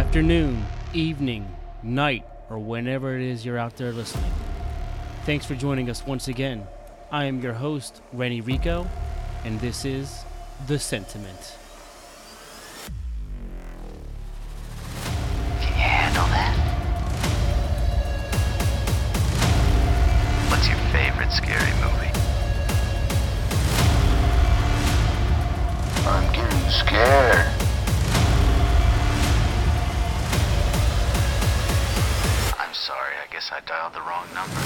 afternoon, evening, night, or whenever it is you're out there listening. Thanks for joining us once again. I am your host, Rene Rico, and this is The Sentiment. Can you handle that? What's your favorite scary movie? I'm getting scared. Dialed the wrong number.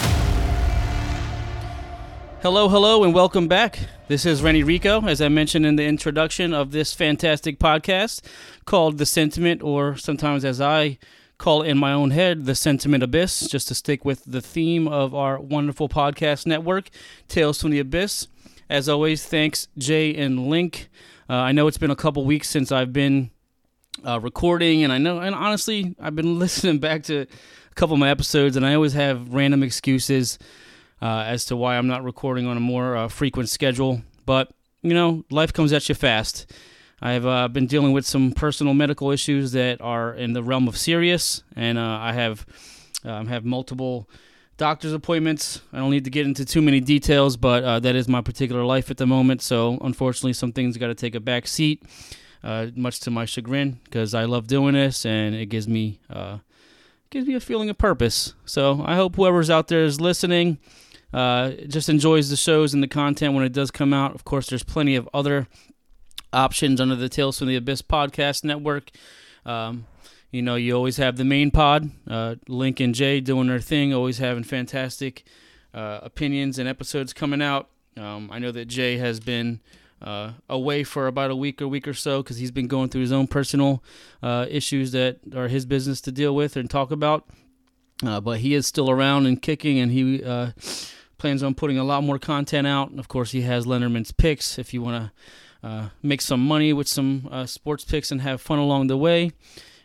Hello, hello, and welcome back. This is Rene Rico, as I mentioned in the introduction of this fantastic podcast called The Sentiment, or sometimes as I call it in my own head, The Sentiment Abyss, just to stick with the theme of our wonderful podcast network, Tales from the Abyss. As always, thanks, Jay and Link. Uh, I know it's been a couple weeks since I've been uh, recording, and I know, and honestly, I've been listening back to couple of my episodes, and I always have random excuses uh, as to why I'm not recording on a more uh, frequent schedule. But you know, life comes at you fast. I've uh, been dealing with some personal medical issues that are in the realm of serious, and uh, I have um, have multiple doctor's appointments. I don't need to get into too many details, but uh, that is my particular life at the moment. So unfortunately, some things got to take a back seat, uh, much to my chagrin, because I love doing this and it gives me uh, gives me a feeling of purpose. So I hope whoever's out there is listening. Uh, just enjoys the shows and the content when it does come out. Of course, there's plenty of other options under the Tales from the Abyss podcast network. Um, you know, you always have the main pod, uh, Link and Jay doing their thing, always having fantastic uh, opinions and episodes coming out. Um, I know that Jay has been uh, away for about a week or week or so because he's been going through his own personal uh, issues that are his business to deal with and talk about. Uh, but he is still around and kicking, and he uh, plans on putting a lot more content out. And of course, he has Lenderman's picks if you want to uh, make some money with some uh, sports picks and have fun along the way.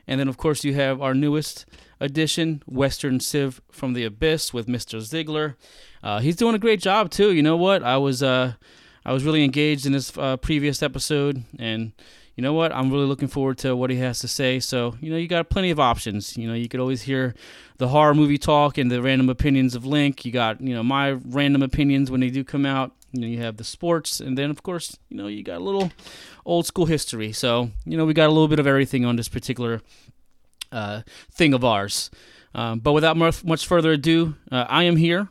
And then, of course, you have our newest edition, Western Civ from the Abyss with Mr. Ziegler. He's doing a great job too. You know what? I was I was really engaged in this uh, previous episode, and you know what? I'm really looking forward to what he has to say. So, you know, you got plenty of options. You know, you could always hear the horror movie talk and the random opinions of Link. You got, you know, my random opinions when they do come out. You know, you have the sports, and then of course, you know, you got a little old school history. So, you know, we got a little bit of everything on this particular uh, thing of ours. Um, but without much, much further ado, uh, I am here.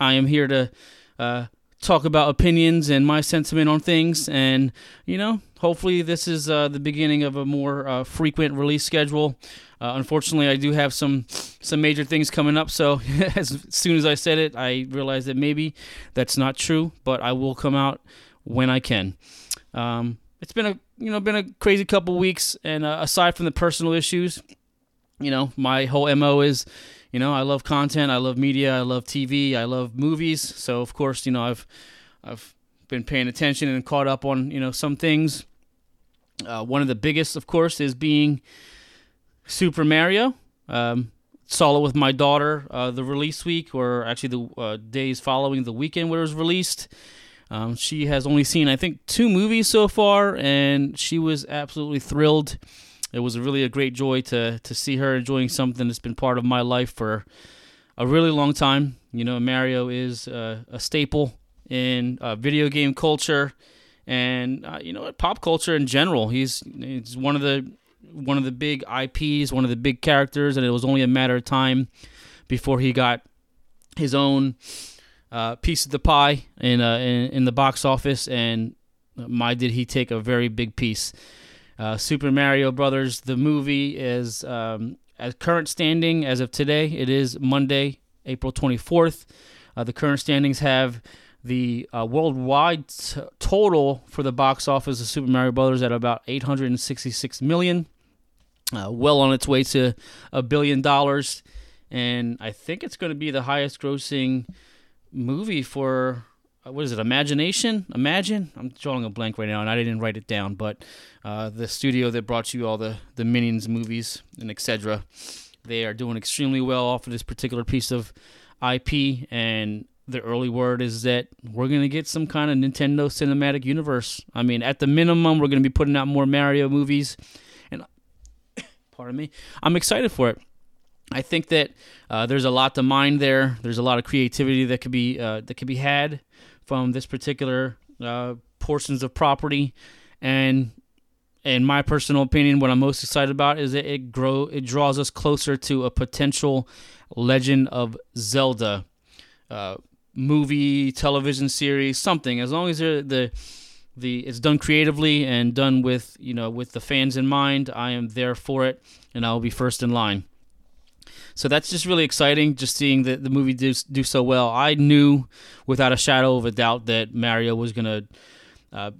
I am here to uh, talk about opinions and my sentiment on things, and you know, hopefully, this is uh, the beginning of a more uh, frequent release schedule. Uh, unfortunately, I do have some some major things coming up, so as soon as I said it, I realized that maybe that's not true. But I will come out when I can. Um, it's been a you know been a crazy couple weeks, and uh, aside from the personal issues, you know, my whole mo is you know, I love content, I love media, I love TV, I love movies. So of course, you know, I've I've been paying attention and caught up on you know some things. Uh, one of the biggest, of course, is being Super Mario. Um, saw it with my daughter uh, the release week, or actually the uh, days following the weekend where it was released. Um, she has only seen, I think, two movies so far, and she was absolutely thrilled it was really a great joy to to see her enjoying something that's been part of my life for a really long time. You know, Mario is uh, a staple in uh, video game culture and uh, you know pop culture in general. He's he's one of the one of the big IPs, one of the big characters, and it was only a matter of time before he got his own uh, piece of the pie in, uh, in in the box office. And my did he take a very big piece. Uh, Super Mario Brothers, the movie, is um, at current standing as of today. It is Monday, April 24th. Uh, the current standings have the uh, worldwide t- total for the box office of Super Mario Brothers at about 866 million, uh, well on its way to a billion dollars, and I think it's going to be the highest grossing movie for what is it? Imagination? Imagine? I'm drawing a blank right now, and I didn't write it down. But uh, the studio that brought you all the the Minions movies and etc. They are doing extremely well off of this particular piece of IP, and the early word is that we're gonna get some kind of Nintendo Cinematic Universe. I mean, at the minimum, we're gonna be putting out more Mario movies, and pardon me. I'm excited for it. I think that uh, there's a lot to mine there. There's a lot of creativity that could be uh, that could be had from this particular uh, portions of property, and in my personal opinion, what I'm most excited about is that it grow it draws us closer to a potential Legend of Zelda uh, movie, television series, something. As long as the the it's done creatively and done with you know with the fans in mind, I am there for it, and I will be first in line. So that's just really exciting, just seeing the, the movie do, do so well. I knew without a shadow of a doubt that Mario was going to uh,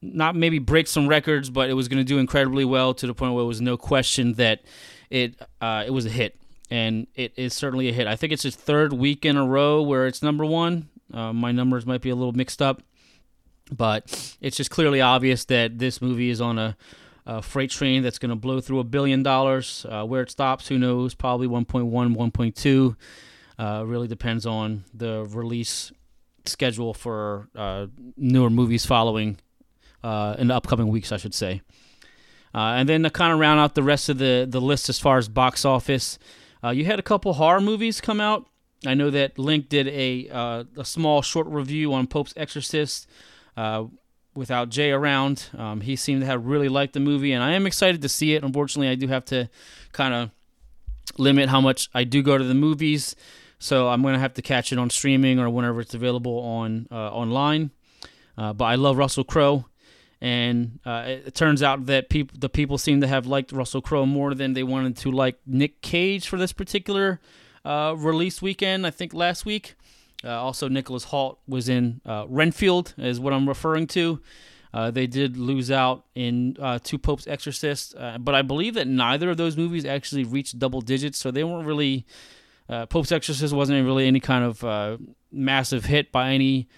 not maybe break some records, but it was going to do incredibly well to the point where it was no question that it uh, it was a hit, and it is certainly a hit. I think it's his third week in a row where it's number one. Uh, my numbers might be a little mixed up, but it's just clearly obvious that this movie is on a, a freight train that's going to blow through a billion dollars. Uh, where it stops, who knows? Probably 1.1, 1.2. Uh, really depends on the release schedule for uh, newer movies following uh, in the upcoming weeks, I should say. Uh, and then to kind of round out the rest of the, the list as far as box office, uh, you had a couple horror movies come out. I know that Link did a, a small short review on Pope's Exorcist without Jay around. Um, he seemed to have really liked the movie, and I am excited to see it. Unfortunately, I do have to kind of limit how much I do go to the movies, so I'm going to have to catch it on streaming or whenever it's available on uh, online. but I love Russell Crowe and uh, it, turns out that people the people seem to have liked Russell Crowe more than they wanted to like Nick Cage for this particular uh, release weekend. I think last week. Uh, also, Nicholas Hoult was in uh, Renfield, is what I'm referring to. Uh, they did lose out in uh, to Popes Exorcist, but I believe that neither of those movies actually reached double digits, so they weren't really. Pope's Exorcist wasn't really any kind of massive hit by any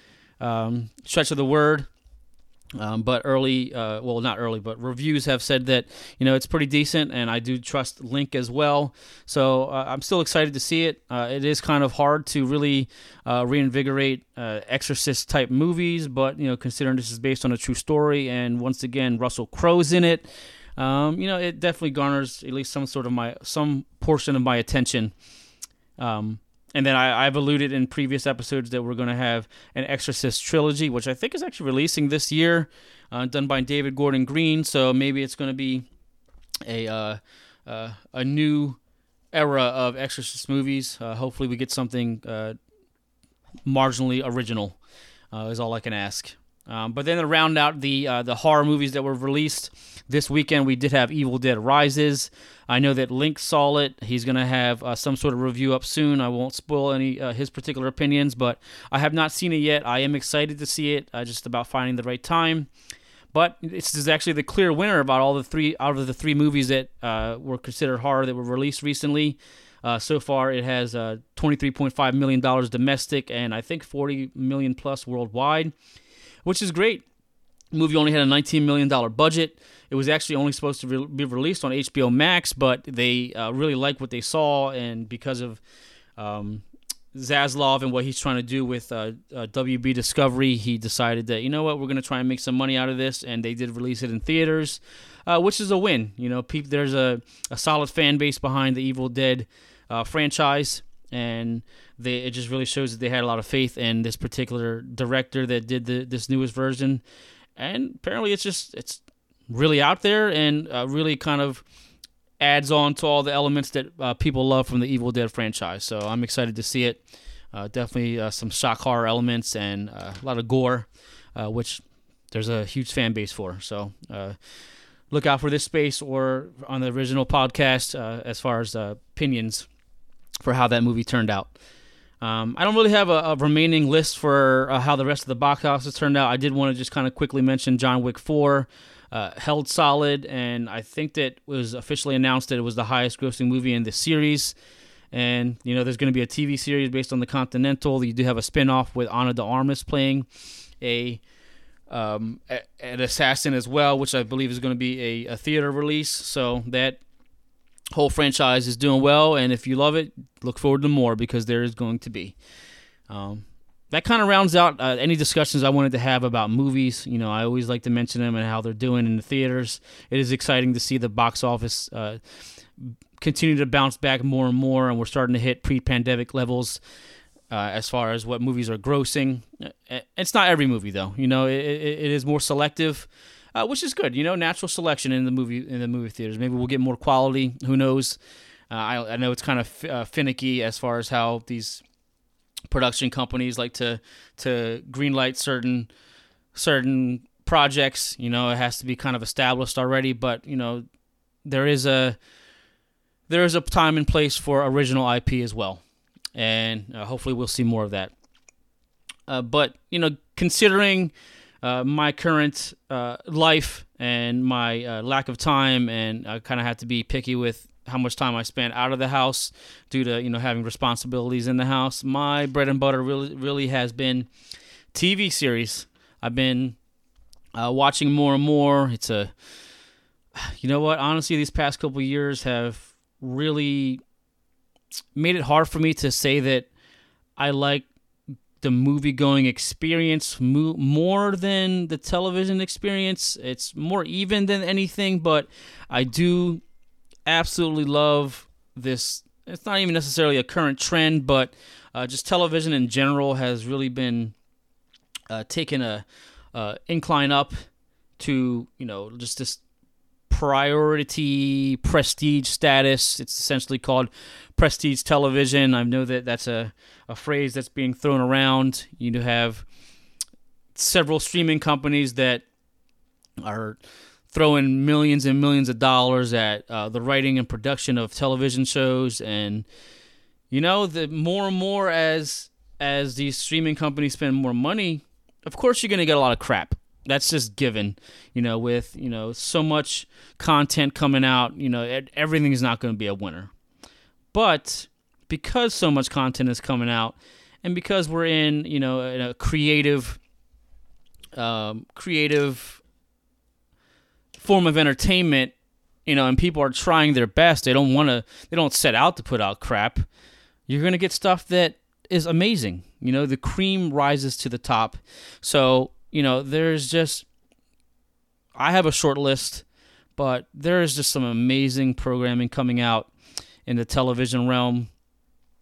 um, stretch of the word. Um, but early, uh, well, not early, but reviews have said that you know it's pretty decent, and I do trust Link as well. So uh, I'm still excited to see it. Uh, it is kind of hard to really uh, reinvigorate uh, Exorcist type movies, but you know, considering this is based on a true story, and once again Russell Crowe's in it, um, you know, it definitely garners at least some sort of my some portion of my attention. Um, and then I, have alluded in previous episodes that we're going to have an Exorcist trilogy, which I think is actually releasing this year, uh, done by David Gordon Green. So maybe it's going to be a uh, uh, a new era of Exorcist movies. Uh, hopefully, we get something uh, marginally original. Uh, is all I can ask. Um, but then to round out the uh, the horror movies that were released this weekend, we did have Evil Dead Rises. I know that Link saw it. He's going to have uh, some sort of review up soon. I won't spoil any uh, his particular opinions, but I have not seen it yet. I am excited to see it. Uh, just about finding the right time. But this is actually the clear winner about all the three out of the three movies that uh, were considered horror that were released recently. Uh, so far, it has $23.5 million domestic and I think 40 million plus worldwide which is great. The movie only had a $19 million budget. It was actually only supposed to re- be released on HBO Max, but they uh, really liked what they saw, and because of um, Zaslav and what he's trying to do with uh, uh, WB Discovery, he decided that you know what, we're going to try and make some money out of this, and they did release it in theaters, uh, which is a win. You know, pe- there's a, a solid fan base behind the Evil Dead uh, franchise, and they it just really shows that they had a lot of faith in this particular director that did the this newest version, and apparently it's just it's really out there and uh, really kind of adds on to all the elements that uh, people love from the Evil Dead franchise. So I'm excited to see it. Uh, definitely uh, some shock horror elements and uh, a lot of gore, uh, which there's a huge fan base for. So look out for this space or on the original podcast as far as opinions for how that movie turned out. Um, I don't really have a, a remaining list for uh, how the rest of the box office turned out. I did want to just kind of quickly mention John Wick 4 uh, held solid, and I think that was officially announced that it was the highest grossing movie in the series. And, you know, there's going to be a TV series based on the Continental. You do have a spin off with Ana de Armas playing a. Um, an assassin as well, which I believe is going to be a, a theater release. So that whole franchise is doing well, and if you love it, look forward to more because there is going to be. Um, that kind of rounds out uh, any discussions I wanted to have about movies. You know, I always like to mention them and how they're doing in the theaters. It is exciting to see the box office uh, continue to bounce back more and more, and we're starting to hit pre-pandemic levels uh, as far as what movies are grossing. Uh, it's not every movie though. You know, it, it is more selective. Uh, which is good, you know, natural selection in the movie in the movie theaters. Maybe we'll get more quality. Who knows? Uh, I, I know it's kind of f- uh, finicky as far as how these production companies like to to greenlight certain certain projects. You know, it has to be kind of established already, but you know, there is a there is a time and place for original IP as well, and uh, hopefully we'll see more of that. Uh, but you know, considering uh, my current uh, life and my uh, lack of time, and I kind of have to be picky with how much time I spend out of the house due to you know having responsibilities in the house. My bread and butter really really has been TV series. I've been uh, watching more and more. It's a you know what honestly these past couple years have really made it hard for me to say that I like the movie going experience mo- more than the television experience. It's more even than anything, but I do absolutely love this. It's not even necessarily a current trend, but uh, just television in general has really been uh, taking a uh, incline up to you know just this priority prestige status. It's essentially called prestige television. I know that that's a, a phrase that's being thrown around. You have several streaming companies that are throwing millions and millions of dollars at uh, the writing and production of television shows and you know the more and more as as these streaming companies spend more money of course you're going to get a lot of crap that's just given you know with you know so much content coming out you know everything is not going to be a winner but because so much content is coming out and because we're in you know in a creative um, creative form of entertainment, you know, and people are trying their best. They don't want to. They don't set out to put out crap. You're gonna get stuff that is amazing. You know, the cream rises to the top. So you know, there's just. I have a short list, but there is just some amazing programming coming out in the television realm,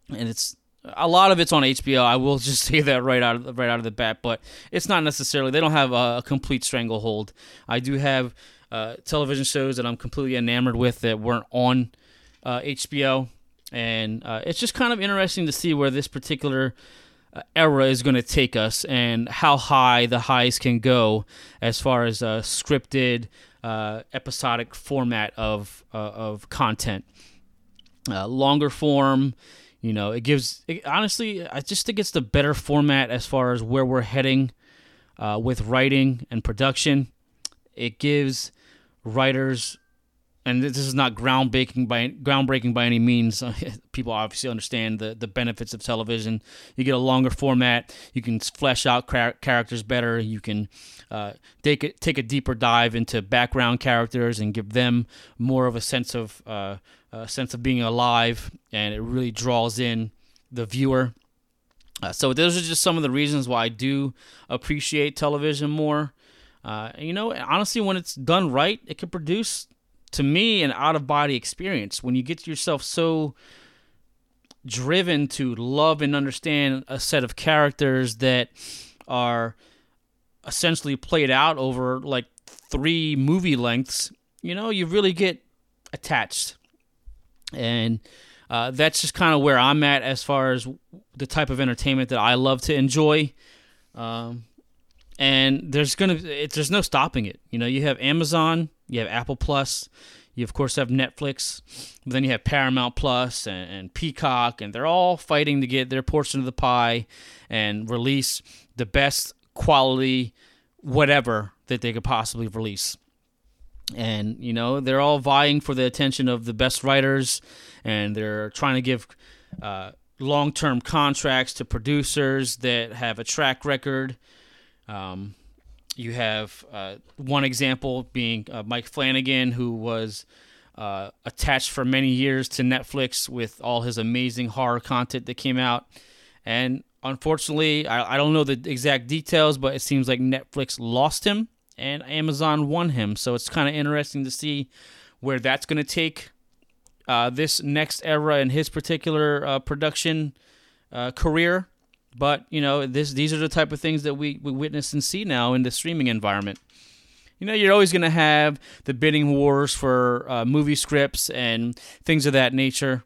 and it's a lot of it's on HBO. I will just say that right out of right out of the bat, but it's not necessarily. They don't have a, a complete stranglehold. I do have uh, television shows that I'm completely enamored with that weren't on uh, HBO, and uh, it's just kind of interesting to see where this particular Uh, era is going to take us and how high the highs can go as far as a scripted uh, episodic format of uh, of content. longer form, you know, it gives it, honestly, I just think it's the better format as far as where we're heading with writing and production. It gives writers, and this is not groundbreaking by groundbreaking by any means. People obviously understand the the benefits of television. You get a longer format. You can flesh out characters better. You can uh, take a, take a deeper dive into background characters and give them more of a sense of uh, a sense of being alive, and it really draws in the viewer. Uh, so those are just some of the reasons why I do appreciate television more. Uh, you know, honestly, when it's done right, it can produce, to me, an out of body experience. When you get yourself so driven to love and understand a set of characters that are essentially played out over like three movie lengths, you know, you really get attached. And uh, that's just kind of where I'm at as far as the type of entertainment that I love to enjoy. Um, and there's gonna it, there's no stopping it. You know, you have Amazon, you have Apple Plus, you of course have Netflix, but then you have Paramount Plus and, and Peacock, and they're all fighting to get their portion of the pie and release the best quality whatever that they could possibly release. And you know they're all vying for the attention of the best writers, and they're trying to give. Uh, long-term contracts to producers that have a track record um, you have uh, one example being uh, Mike Flanagan, who was uh, attached for many years to Netflix with all his amazing horror content that came out. And unfortunately, I, I don't know the exact details, but it seems like Netflix lost him and Amazon won him. So it's kind of interesting to see where that's going to take uh, this next era in his particular uh, production uh, career. But you know, this these are the type of things that we, we witness and see now in the streaming environment. You know, you're always going to have the bidding wars for uh, movie scripts and things of that nature.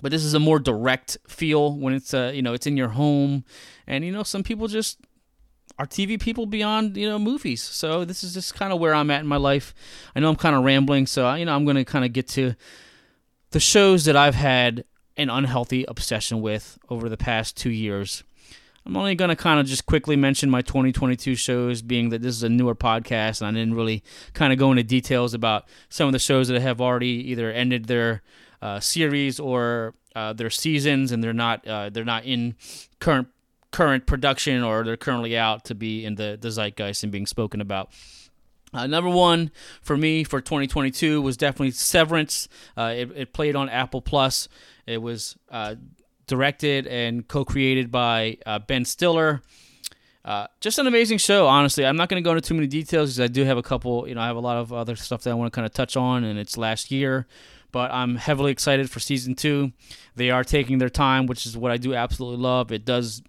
But this is a more direct feel when it's uh, you know it's in your home, and you know some people just are TV people beyond you know movies. So this is just kind of where I'm at in my life. I know I'm kind of rambling, so you know I'm going to kind of get to the shows that I've had an unhealthy obsession with over the past two years. I'm only going to kind of just quickly mention my 2022 shows, being that this is a newer podcast, and I didn't really kind of go into details about some of the shows that have already either ended their uh, series or uh, their seasons, and they're not uh, they're not in current current production or they're currently out to be in the, the zeitgeist and being spoken about. Uh, number one for me for 2022 was definitely Severance. Uh, it, it, played on Apple Plus. It was uh, directed and co-created by uh, Ben Stiller. Uh, just an amazing show, honestly. I'm not going to go into too many details because I do have a couple. You know, I have a lot of other stuff that I want to kind of touch on, and it's last year. But I'm heavily excited for season two. They are taking their time, which is what I do absolutely love. It does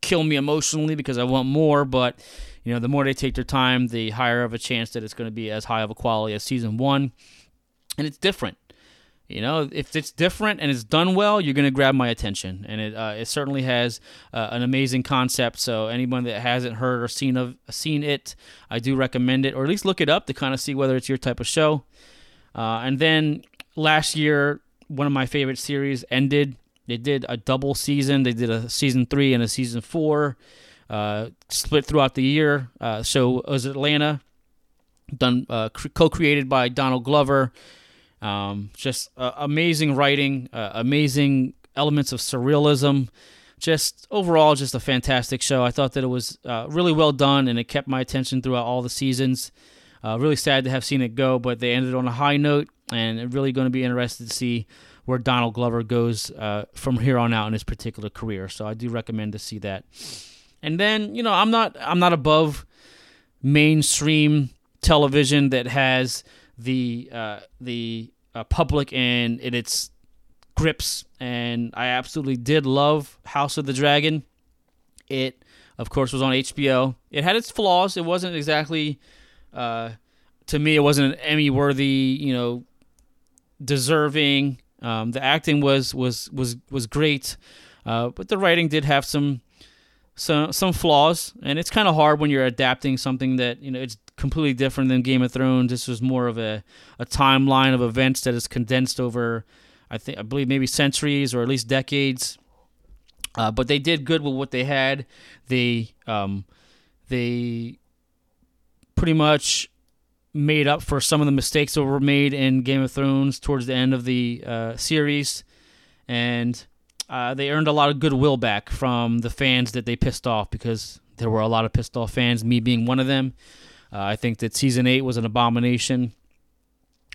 kill me emotionally because I want more, but you know, the more they take their time, the higher of a chance that it's going to be as high of a quality as season one. And it's different. You know, if it's different and it's done well, you're going to grab my attention, and it uh, it certainly has uh, an amazing concept. So anyone that hasn't heard or seen of seen it, I do recommend it, or at least look it up to kind of see whether it's your type of show. Uh, and then last year, one of my favorite series ended they did a double season. They did a season three and a season four, uh, split throughout the year. Uh, so it was Atlanta, done uh, co-created by Donald Glover. Um, just uh, amazing writing, uh, amazing elements of surrealism. Just overall, just a fantastic show. I thought that it was uh, really well done, and it kept my attention throughout all the seasons. really sad to have seen it go, but they ended on a high note, and really going to be interested to see where Donald Glover goes uh, from here on out in his particular career. So I do recommend to see that. And then you know I'm not I'm not above mainstream television that has the uh, the uh, public and in its grips, and I absolutely did love House of the Dragon. It of course was on HBO. It had its flaws. It wasn't exactly uh, to me. It wasn't an Emmy worthy you know deserving um, the acting was was was was great, uh, but the writing did have some some some flaws, and it's kind of hard when you're adapting something that you know it's completely different than Game of Thrones. This was more of a, a timeline of events that is condensed over, I think I believe maybe centuries or at least decades. Uh, but they did good with what they had. They um, they pretty much made up for some of the mistakes that were made in Game of Thrones towards the end of the uh, series, and uh, they earned a lot of goodwill back from the fans that they pissed off because there were a lot of pissed off fans, me being one of them. Uh, I think that season eight was an abomination,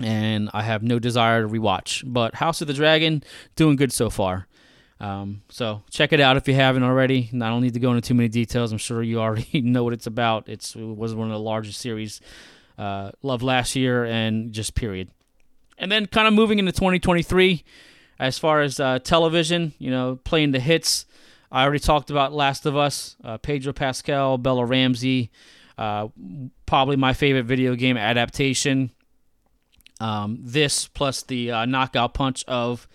and I have no desire to rewatch. But House of the Dragon doing good so far. Um, so check it out if you haven't already. I don't need to go into too many details. I'm sure you already know what it's about. It's, it was one of the largest series uh, love last year and just period. And then kind of moving into 2023, as far as uh, television, you know, playing the hits. I already talked about Last of Us, uh, Pedro Pascal, Bella Ramsey, uh, probably my favorite video game adaptation. Um, this plus the uh, knockout punch of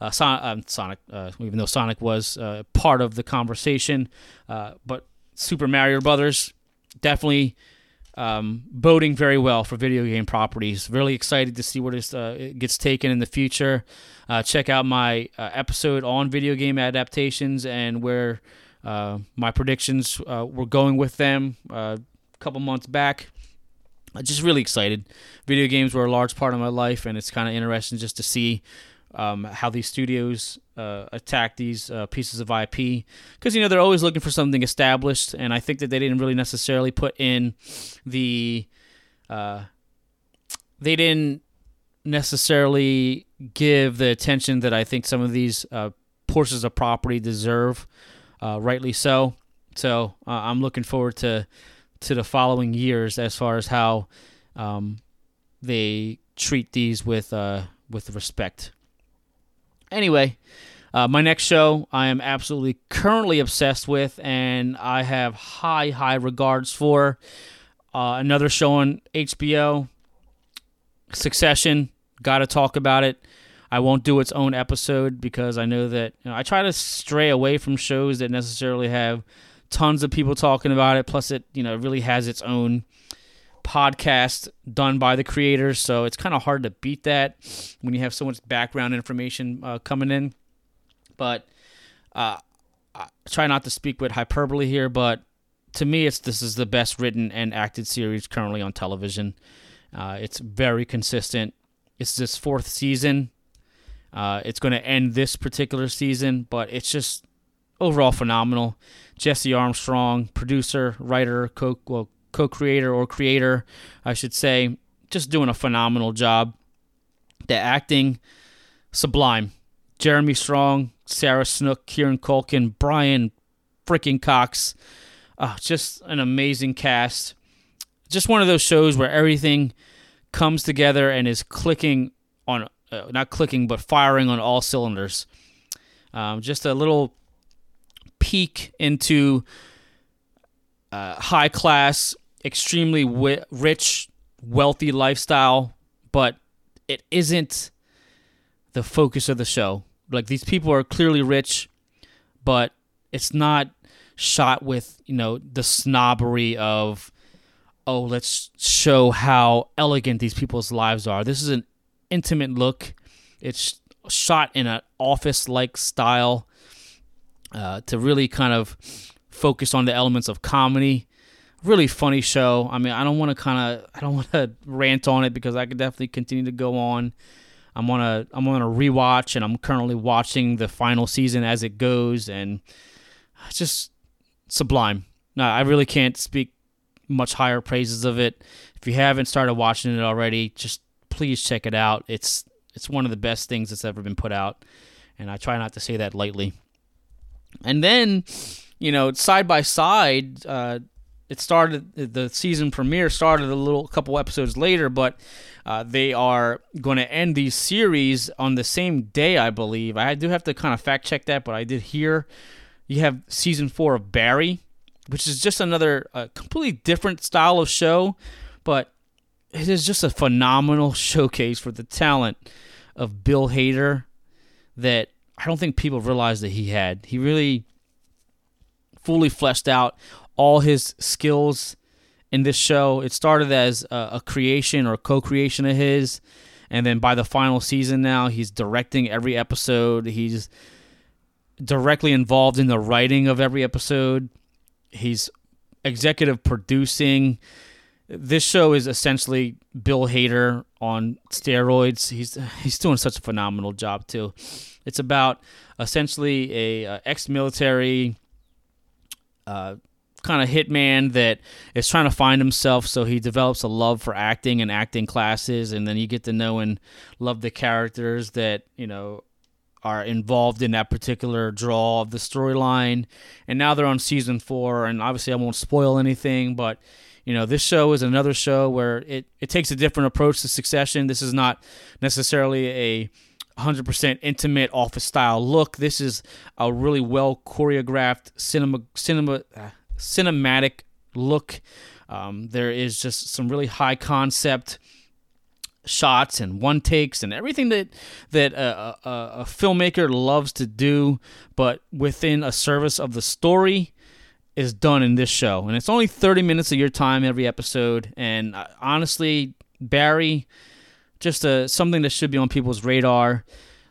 uh, Son- um, Sonic, uh, even though Sonic was uh, part of the conversation, but Super Mario Brothers definitely um, boding very well for video game properties. Really excited to see where this uh, gets taken in the future. Uh, check out my uh, episode on video game adaptations and where my predictions were going with them couple months back. I'm just really excited. Video games were a large part of my life, and it's kind of interesting just to see um, how these studios uh, attack these uh, pieces of IP because you know they're always looking for something established, and I think that they didn't really necessarily put in the uh, they didn't necessarily give the attention that I think some of these uh, portions of property deserve. uh, rightly so. So uh, I'm looking forward to to the following years as far as how um, they treat these with uh, with respect. Anyway, uh, my next show I am absolutely currently obsessed with, and I have high high regards for uh, another show on HBO, Succession. Got to talk about it. I won't do its own episode because I know that you know, I try to stray away from shows that necessarily have tons of people talking about it. Plus, it you know really has its own podcast done by the creators, so it's kind of hard to beat that when you have so much background information uh, coming in. But uh, I try not to speak with hyperbole here, but to me, it's this is the best written and acted series currently on television. Uh, it's very consistent. It's this fourth season. Uh, it's going to end this particular season, but it's just overall phenomenal. Jesse Armstrong, producer, writer, co well, co-creator or creator, I should say, just doing a phenomenal job. The acting, sublime. Jeremy Strong, Sarah Snook, Kieran Culkin, Brian freaking Cox. Uh, just an amazing cast. Just one of those shows where everything comes together and is clicking on, uh, not clicking, but firing on all cylinders. Um, just a little peek into uh, high class, extremely wi- rich, wealthy lifestyle, but it isn't the focus of the show. Like these people are clearly rich, but it's not shot with, you know, the snobbery of oh, let's show how elegant these people's lives are. This is an intimate look. It's shot in an office-like style uh, to really kind of focus on the elements of comedy. Really funny show. I mean, I don't want to kind of I don't want to rant on it because I could definitely continue to go on. I'm on a I'm on a rewatch and I'm currently watching the final season as it goes and it's just sublime. No, I really can't speak much higher praises of it. If you haven't started watching it already, just please check it out. It's it's one of the best things that's ever been put out, and I try not to say that lightly. And then, you know, side by side, uh, it started the season premiere started a little couple episodes later, but uh, they are going to end these series on the same day, I believe. I do have to kind of fact check that, but I did hear you have season four of Barry, which is just another uh, completely different style of show, but it is just a phenomenal showcase for the talent of Bill Hader that I don't think people realize that he had. He really fully fleshed out all his skills in this show. It started as a, a creation or co-creation of his, and then by the final season now, he's directing every episode. He's directly involved in the writing of every episode. He's executive producing. This show is essentially Bill Hader on steroids. He's he's doing such a phenomenal job too. It's about essentially a, a ex-military uh, kind of hitman that is trying to find himself. So he develops a love for acting and acting classes, and then you get to know and love the characters that you know are involved in that particular draw of the storyline. And now they're on season four, and obviously I won't spoil anything, but you know this show is another show where it, it takes a different approach to succession this is not necessarily a 100% intimate office style look. This is a really well choreographed cinema cinema uh, cinematic look. Um, there is just some really high concept shots and one takes and everything that that a, a, a filmmaker loves to do but within a service of the story is done in this show, and it's only 30 minutes of your time every episode. And uh, honestly, Barry, just a, uh, something that should be on people's radar.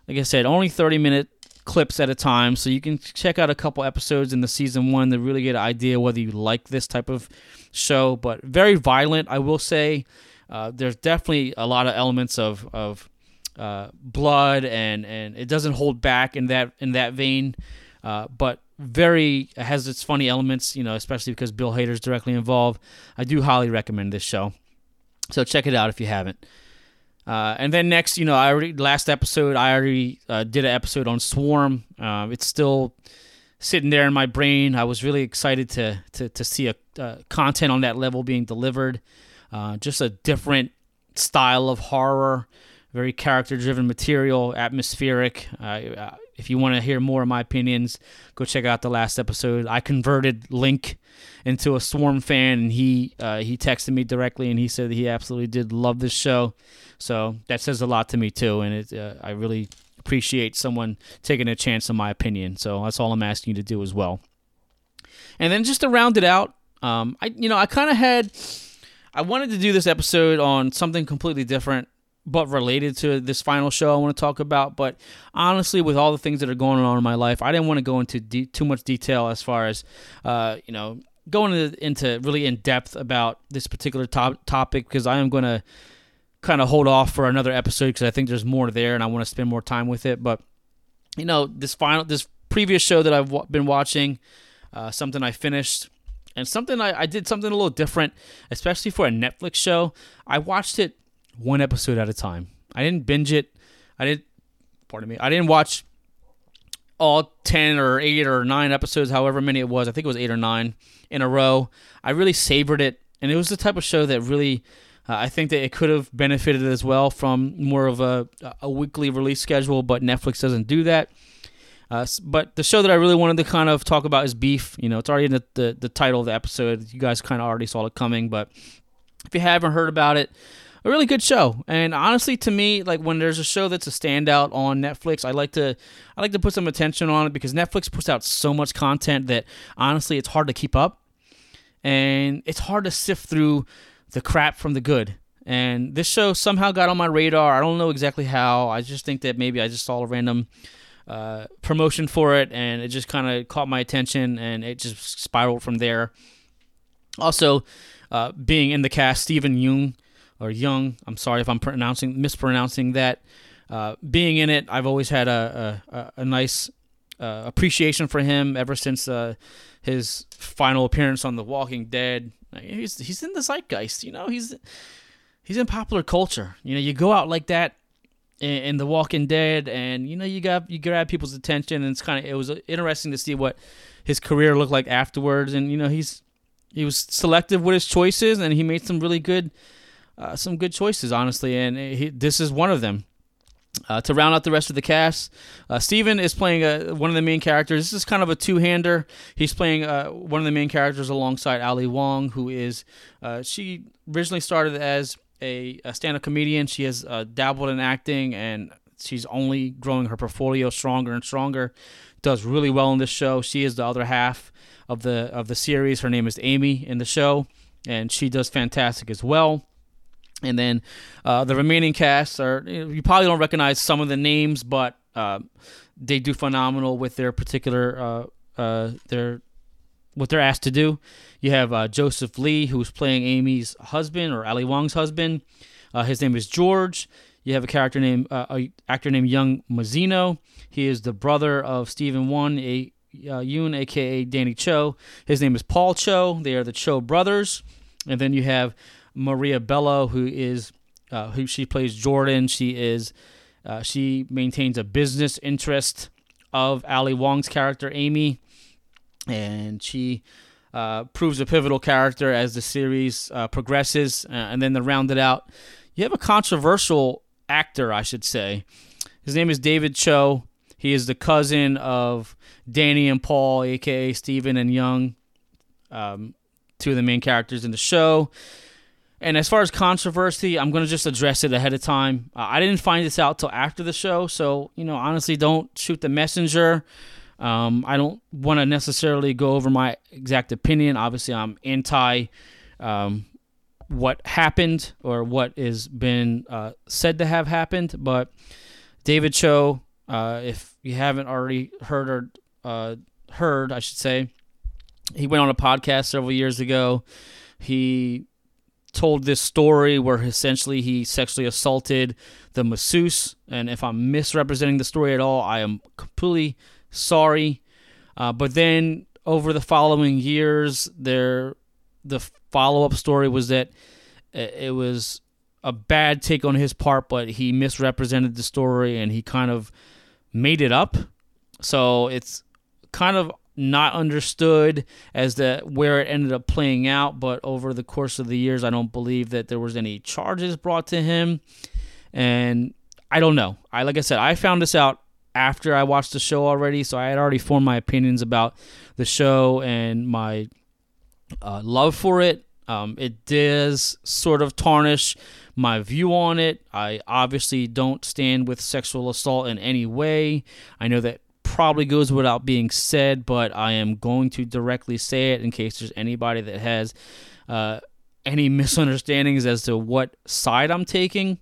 Like I said, only 30 minute clips at a time, so you can check out a couple episodes in the season one to really get an idea whether you like this type of show. But Barry violent, I will say. Uh, there's definitely a lot of elements of of uh, blood, and and it doesn't hold back in that in that vein. Uh, but very has its funny elements, you know, especially because Bill Hader's directly involved. I do highly recommend this show. So check it out if you haven't. Uh, and then next, you know, I already last episode I already uh, did an episode on Swarm. Uh, it's still sitting there in my brain. I was really excited to to to see a uh, content on that level being delivered. Uh, just a different style of horror, very character driven material, atmospheric. Uh, if you want to hear more of my opinions, go check out the last episode. I converted Link into a Swarm fan, and he uh, he texted me directly, and he said that he absolutely did love this show. So that says a lot to me too, and it, uh, I really appreciate someone taking a chance on my opinion. So that's all I'm asking you to do as well. And then just to round it out, um, I you know I kind of had I wanted to do this episode on something completely different but related to this final show I want to talk about. But honestly, with all the things that are going on in my life, I didn't want to go into de- too much detail as far as, uh, you know, going into, really in depth about this particular top- topic because I am going to kind of hold off for another episode because I think there's more there and I want to spend more time with it. But, you know, this final, this previous show that I've w- been watching, uh, something I finished. And something I, I did something a little different, especially for a Netflix show. I watched it one episode at a time. I didn't binge it. I didn't. Pardon me. I didn't watch all ten or eight or nine episodes, however many it was. I think it was eight or nine in a row. I really savored it, and it was the type of show that really. Uh, I think that it could have benefited as well from more of a, a weekly release schedule, but Netflix doesn't do that. Uh, but the show that I really wanted to kind of talk about is Beef. You know, it's already in the, the, the title of the episode. You guys kind of already saw it coming, but if you haven't heard about it, a really good show. And honestly, to me, like when there's a show that's a standout on Netflix, I like to I like to put some attention on it because Netflix puts out so much content that honestly, it's hard to keep up, and it's hard to sift through the crap from the good. And this show somehow got on my radar. I don't know exactly how. I just think that maybe I just saw a random uh, promotion for it, and it just kind of caught my attention, and it just spiraled from there. Also, uh, being in the cast, Steven Yeun or Young. I'm sorry if I'm pronouncing mispronouncing that. Uh, being in it, I've always had a a, a nice uh, appreciation for him ever since uh, his final appearance on The Walking Dead. He's he's in the zeitgeist, you know. He's he's in popular culture. You know, you go out like that in, in The Walking Dead, and you know you got you grab people's attention, and it's kind of it was interesting to see what his career looked like afterwards. And you know he's he was selective with his choices, and he made some really good uh, some good choices, honestly, and he, this is one of them. Uh, to round out the rest of the cast, uh, Steven is playing a, one of the main characters. This is kind of a two-hander. He's playing uh, one of the main characters alongside Ali Wong, who is uh, she originally started as a, a stand-up comedian. She has uh, dabbled in acting, and she's only growing her portfolio stronger and stronger. Does really well in this show. She is the other half of the of the series. Her name is Amy in the show, and she does fantastic as well. And then uh, the remaining casts are you, probably don't recognize some of the names, but uh, they do phenomenal with their particular uh, uh their what they're asked to do. You have uh, Joseph Lee, who's playing Amy's husband or Ali Wong's husband. Uh, his name is George. You have a character named a actor named Young Mazino. He is the brother of Steven One, a Yeun, aka Danny Cho. His name is Paul Cho. They are the Cho brothers. And then you have Maria Bello, who is uh, who she plays Jordan. She is uh, she maintains a business interest of Ali Wong's character Amy, and she uh, proves a pivotal character as the series uh, progresses. Uh, and then to round it out, you have a controversial actor, I should say. His name is David Choe. He is the cousin of Danny and Paul, aka Steven and Young, um, two of the main characters in the show. And as far as controversy, I'm going to just address it ahead of time. Uh, I didn't find this out till after the show, so you know, honestly, don't shoot the messenger. Um, I don't want to necessarily go over my exact opinion. Obviously, I'm anti um, what happened or what has been uh, said to have happened. But David Choe, uh, if you haven't already heard or uh, heard, I should say, he went on a podcast several years ago. He told this story where essentially he sexually assaulted the masseuse. And if I'm misrepresenting the story at all, I am completely sorry. Uh, but then over the following years, there the follow up story was that it was a bad take on his part, but he misrepresented the story and he kind of made it up. So it's kind of not understood as to where it ended up playing out, but over the course of the years, I don't believe that there was any charges brought to him. And I don't know. I like I said, I found this out after I watched the show already, so I had already formed my opinions about the show and my uh, love for it. Um, it does sort of tarnish my view on it. I obviously don't stand with sexual assault in any way. I know that probably goes without being said, but I am going to directly say it in case there's anybody that has uh, any misunderstandings as to what side I'm taking.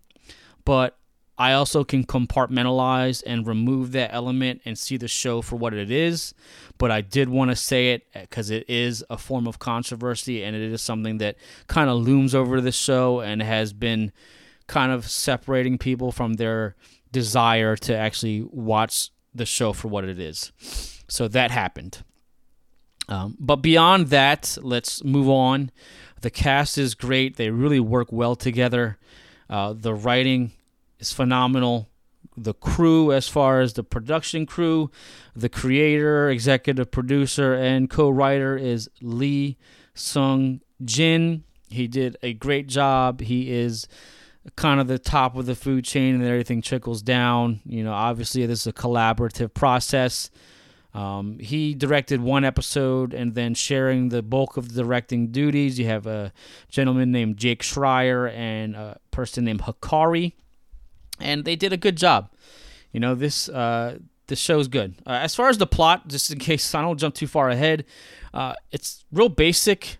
But I also can compartmentalize and remove that element and see the show for what it is. But I did want to say it because it is a form of controversy and it is something that kind of looms over the show and has been kind of separating people from their desire to actually watch the show for what it is. So that happened. Um, but beyond that, let's move on. The cast is great. They really work well together. Uh, the writing is phenomenal. The crew, as far as the production crew, the creator, executive producer, and co writer is Lee Sung Jin. He did a great job. He is kind of the top of the food chain and everything trickles down. You know, obviously, this is a collaborative process. Um, he directed one episode and then sharing the bulk of the directing duties. You have a gentleman named Jake Schreier and a person named Hikari and they did a good job. You know, this uh, this show's good. Uh, as far as the plot, just in case I don't jump too far ahead, uh, it's real basic.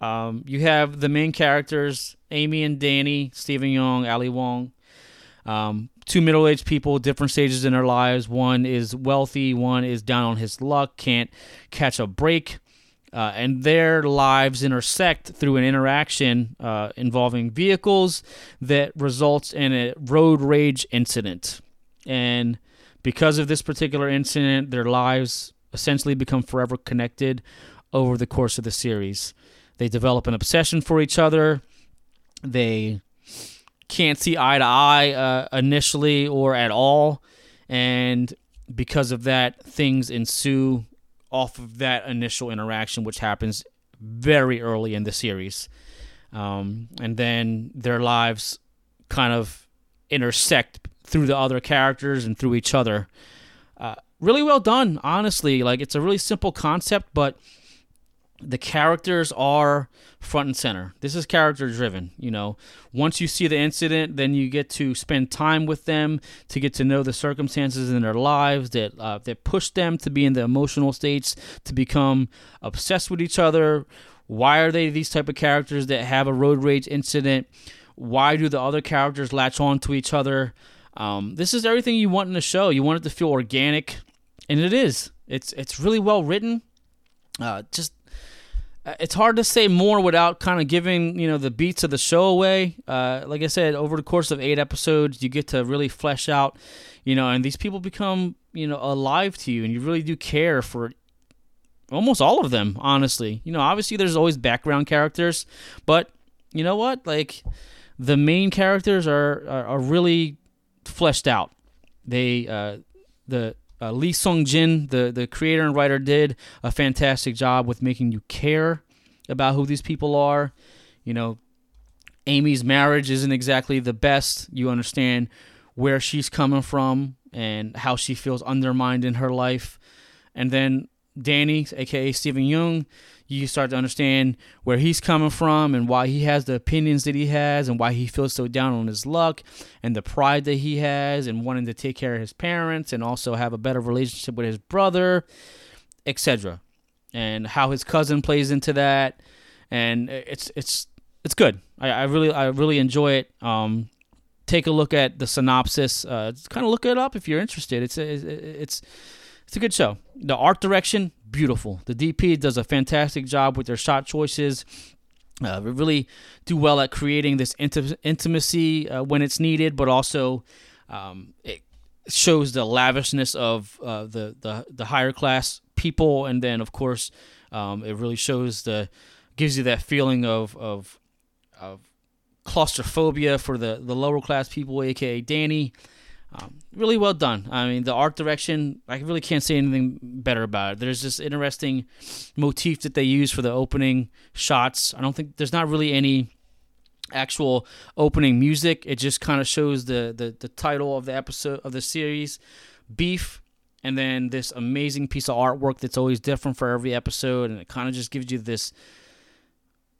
Um, you have the main characters, Amy and Danny, Steven Yeun, Ali Wong. Um, two middle-aged people, different stages in their lives. One is wealthy, one is down on his luck, can't catch a break. Uh, and their lives intersect through an interaction uh, involving vehicles that results in a road rage incident. And because of this particular incident, their lives essentially become forever connected over the course of the series. They develop an obsession for each other. They can't see eye to eye uh, initially or at all. And because of that, things ensue off of that initial interaction, which happens very early in the series. Um, and then their lives kind of intersect through the other characters and through each other. Uh, really well done, honestly. Like, it's a really simple concept, but the characters are front and center. This is character driven. You know, once you see the incident, then you get to spend time with them to get to know the circumstances in their lives that uh, that push them to be in the emotional states to become obsessed with each other. Why are they these type of characters that have a road rage incident? Why do the other characters latch on to each other? Um, this is everything you want in a show. You want it to feel organic, and it is. It's it's really well written. Uh, just it's hard to say more without kind of giving you know the beats of the show away. Uh, like I said, over the course of eight episodes, you get to really flesh out, you know, and these people become you know alive to you, and you really do care for almost all of them. Honestly, you know, obviously there's always background characters, but you know what, like the main characters are are, are really fleshed out. They uh, the uh, Lee Sung Jin, the, the creator and writer, did a fantastic job with making you care about who these people are. You know, Amy's marriage isn't exactly the best. You understand where she's coming from and how she feels undermined in her life. And then Danny, aka Steven Yeun, you start to understand where he's coming from and why he has the opinions that he has and why he feels so down on his luck and the pride that he has and wanting to take care of his parents and also have a better relationship with his brother, etc. And how his cousin plays into that, and it's it's it's good. I, I really I really enjoy it. Um, take a look at the synopsis. Uh, kind of look it up if you're interested. It's it's it's a good show. The art direction, beautiful. The DP does a fantastic job with their shot choices. Uh, really do well at creating this inti- intimacy uh, when it's needed, but also um, it shows the lavishness of uh, the, the the higher class people, and then of course um, it really shows the gives you that feeling of of of claustrophobia for the the lower class people, aka Danny. Um, really well done. I mean, the art direction, I really can't say anything better about it. There's this interesting motif that they use for the opening shots. I don't think there's not really any actual opening music. It just kind of shows the, the the title of the episode of the series, Beef, and then this amazing piece of artwork that's always different for every episode, and it kind of just gives you this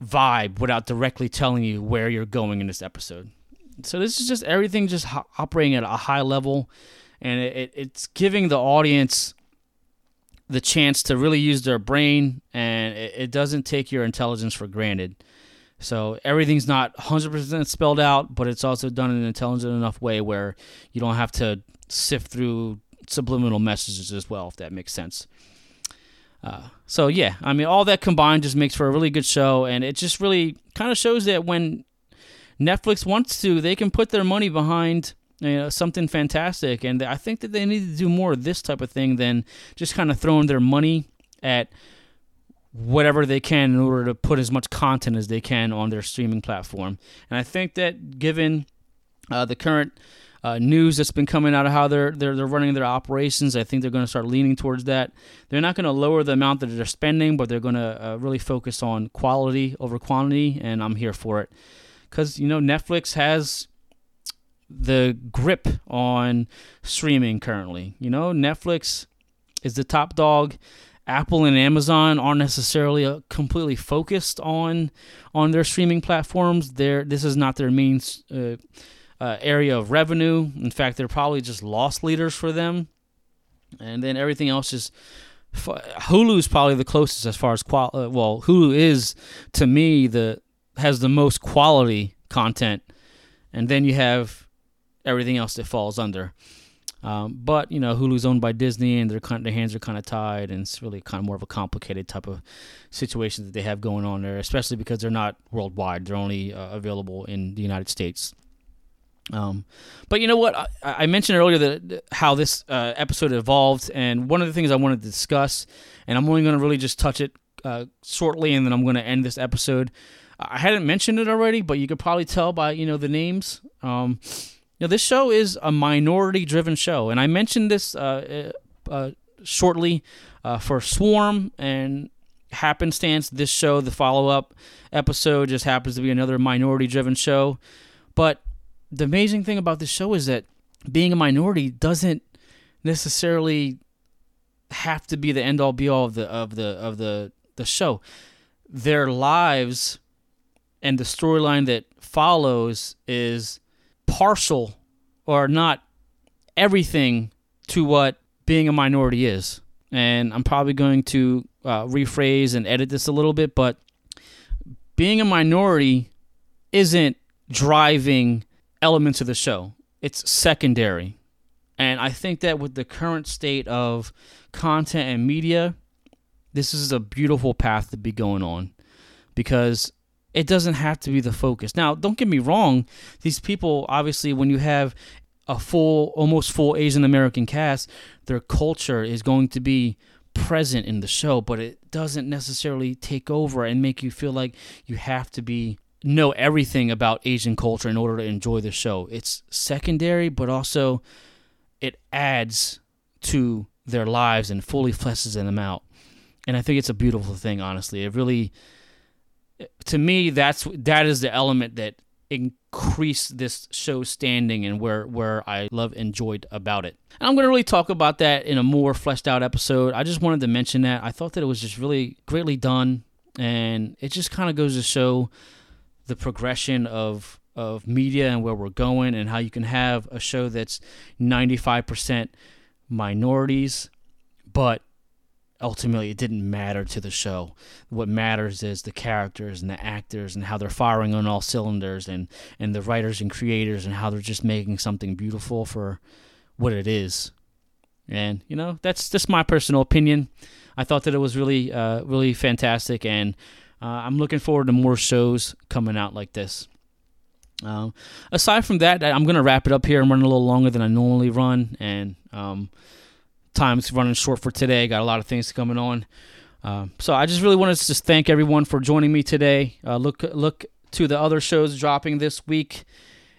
vibe without directly telling you where you're going in this episode. So this is just everything just operating at a high level, and it, it, it's giving the audience the chance to really use their brain, and it, it doesn't take your intelligence for granted. So everything's not 100% spelled out, but it's also done in an intelligent enough way where you don't have to sift through subliminal messages as well, if that makes sense. Uh, so yeah, I mean, all that combined just makes for a really good show, and it just really kind of shows that when Netflix wants to, they can put their money behind you know, something fantastic, and I think that they need to do more of this type of thing than just kind of throwing their money at whatever they can in order to put as much content as they can on their streaming platform. And I think that given uh, the current uh, news that's been coming out of how they're they're, they're running their operations, I think they're going to start leaning towards that. They're not going to lower the amount that they're spending, but they're going to uh, really focus on quality over quantity, and I'm here for it because you know Netflix has the grip on streaming currently. You know, Netflix is the top dog Apple and Amazon aren't necessarily uh, completely focused on on their streaming platforms. Their this is not their main uh, uh, area of revenue. In fact, they're probably just loss leaders for them. And then everything else is Hulu is probably the closest as far as qual. Uh, well, Hulu is to me the has the most quality content, and then you have everything else that falls under. Um, but you know, Hulu's owned by Disney, and their their hands are kind of tied, and it's really kind of more of a complicated type of situation that they have going on there, especially because they're not worldwide; they're only uh, available in the United States. Um, but you know what? I, I mentioned earlier that how this uh, episode evolved, and one of the things I wanted to discuss, and I'm only going to really just touch it uh, shortly, and then I'm going to end this episode. I hadn't mentioned it already, but you could probably tell by you know the names. Um, this show is a minority driven show, and I mentioned this uh, uh, uh, shortly uh, for Swarm and Happenstance. This show, the follow up episode, just happens to be another minority driven show. But the amazing thing about this show is that being a minority doesn't necessarily have to be the end all be all of the of the of the the show. Their lives and the storyline that follows is partial or not everything to what being a minority is. And I'm probably going to uh, rephrase and edit this a little bit, but being a minority isn't driving elements of the show, it's secondary. And I think that with the current state of content and media, this is a beautiful path to be going on because it doesn't have to be the focus. Now, don't get me wrong, these people obviously when you have a full almost full Asian American cast, their culture is going to be present in the show, but it doesn't necessarily take over and make you feel like you have to be know everything about Asian culture in order to enjoy the show. It's secondary, but also it adds to their lives and fully fleshes them out. And I think it's a beautiful thing, honestly. It really to me, that's that is the element that increased this show's standing and where where I love enjoyed about it. And I'm going to really talk about that in a more fleshed out episode. I just wanted to mention that I thought that it was just really greatly done, and it just kind of goes to show the progression of of media and where we're going and how you can have a show that's 95% minorities but ultimately it didn't matter to the show. What matters is the characters and the actors and how they're firing on all cylinders and, and the writers and creators and how they're just making something beautiful for what it is. And, you know, that's just my personal opinion. I thought that it was really, uh, really fantastic. And uh, I'm looking forward to more shows coming out like this. Um, aside from that, I'm to wrap it up here. I'm running a little longer than I normally run. And, um, time's running short for today. Got a lot of things coming on. Uh, so I just really wanted to just thank everyone for joining me today. Uh, look look to the other shows dropping this week,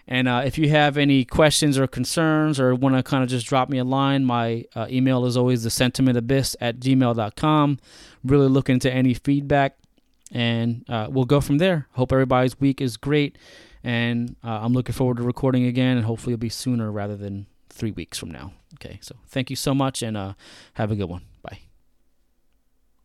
And uh, if you have any questions or concerns or want to kind of just drop me a line, my uh, email is always the sentimentabyss at gmail.com. Really looking to any feedback, and uh, we'll go from there. Hope everybody's week is great, and uh, I'm looking forward to recording again, and hopefully it'll be sooner rather than three weeks from now. Okay, so thank you so much, and uh, have a good one.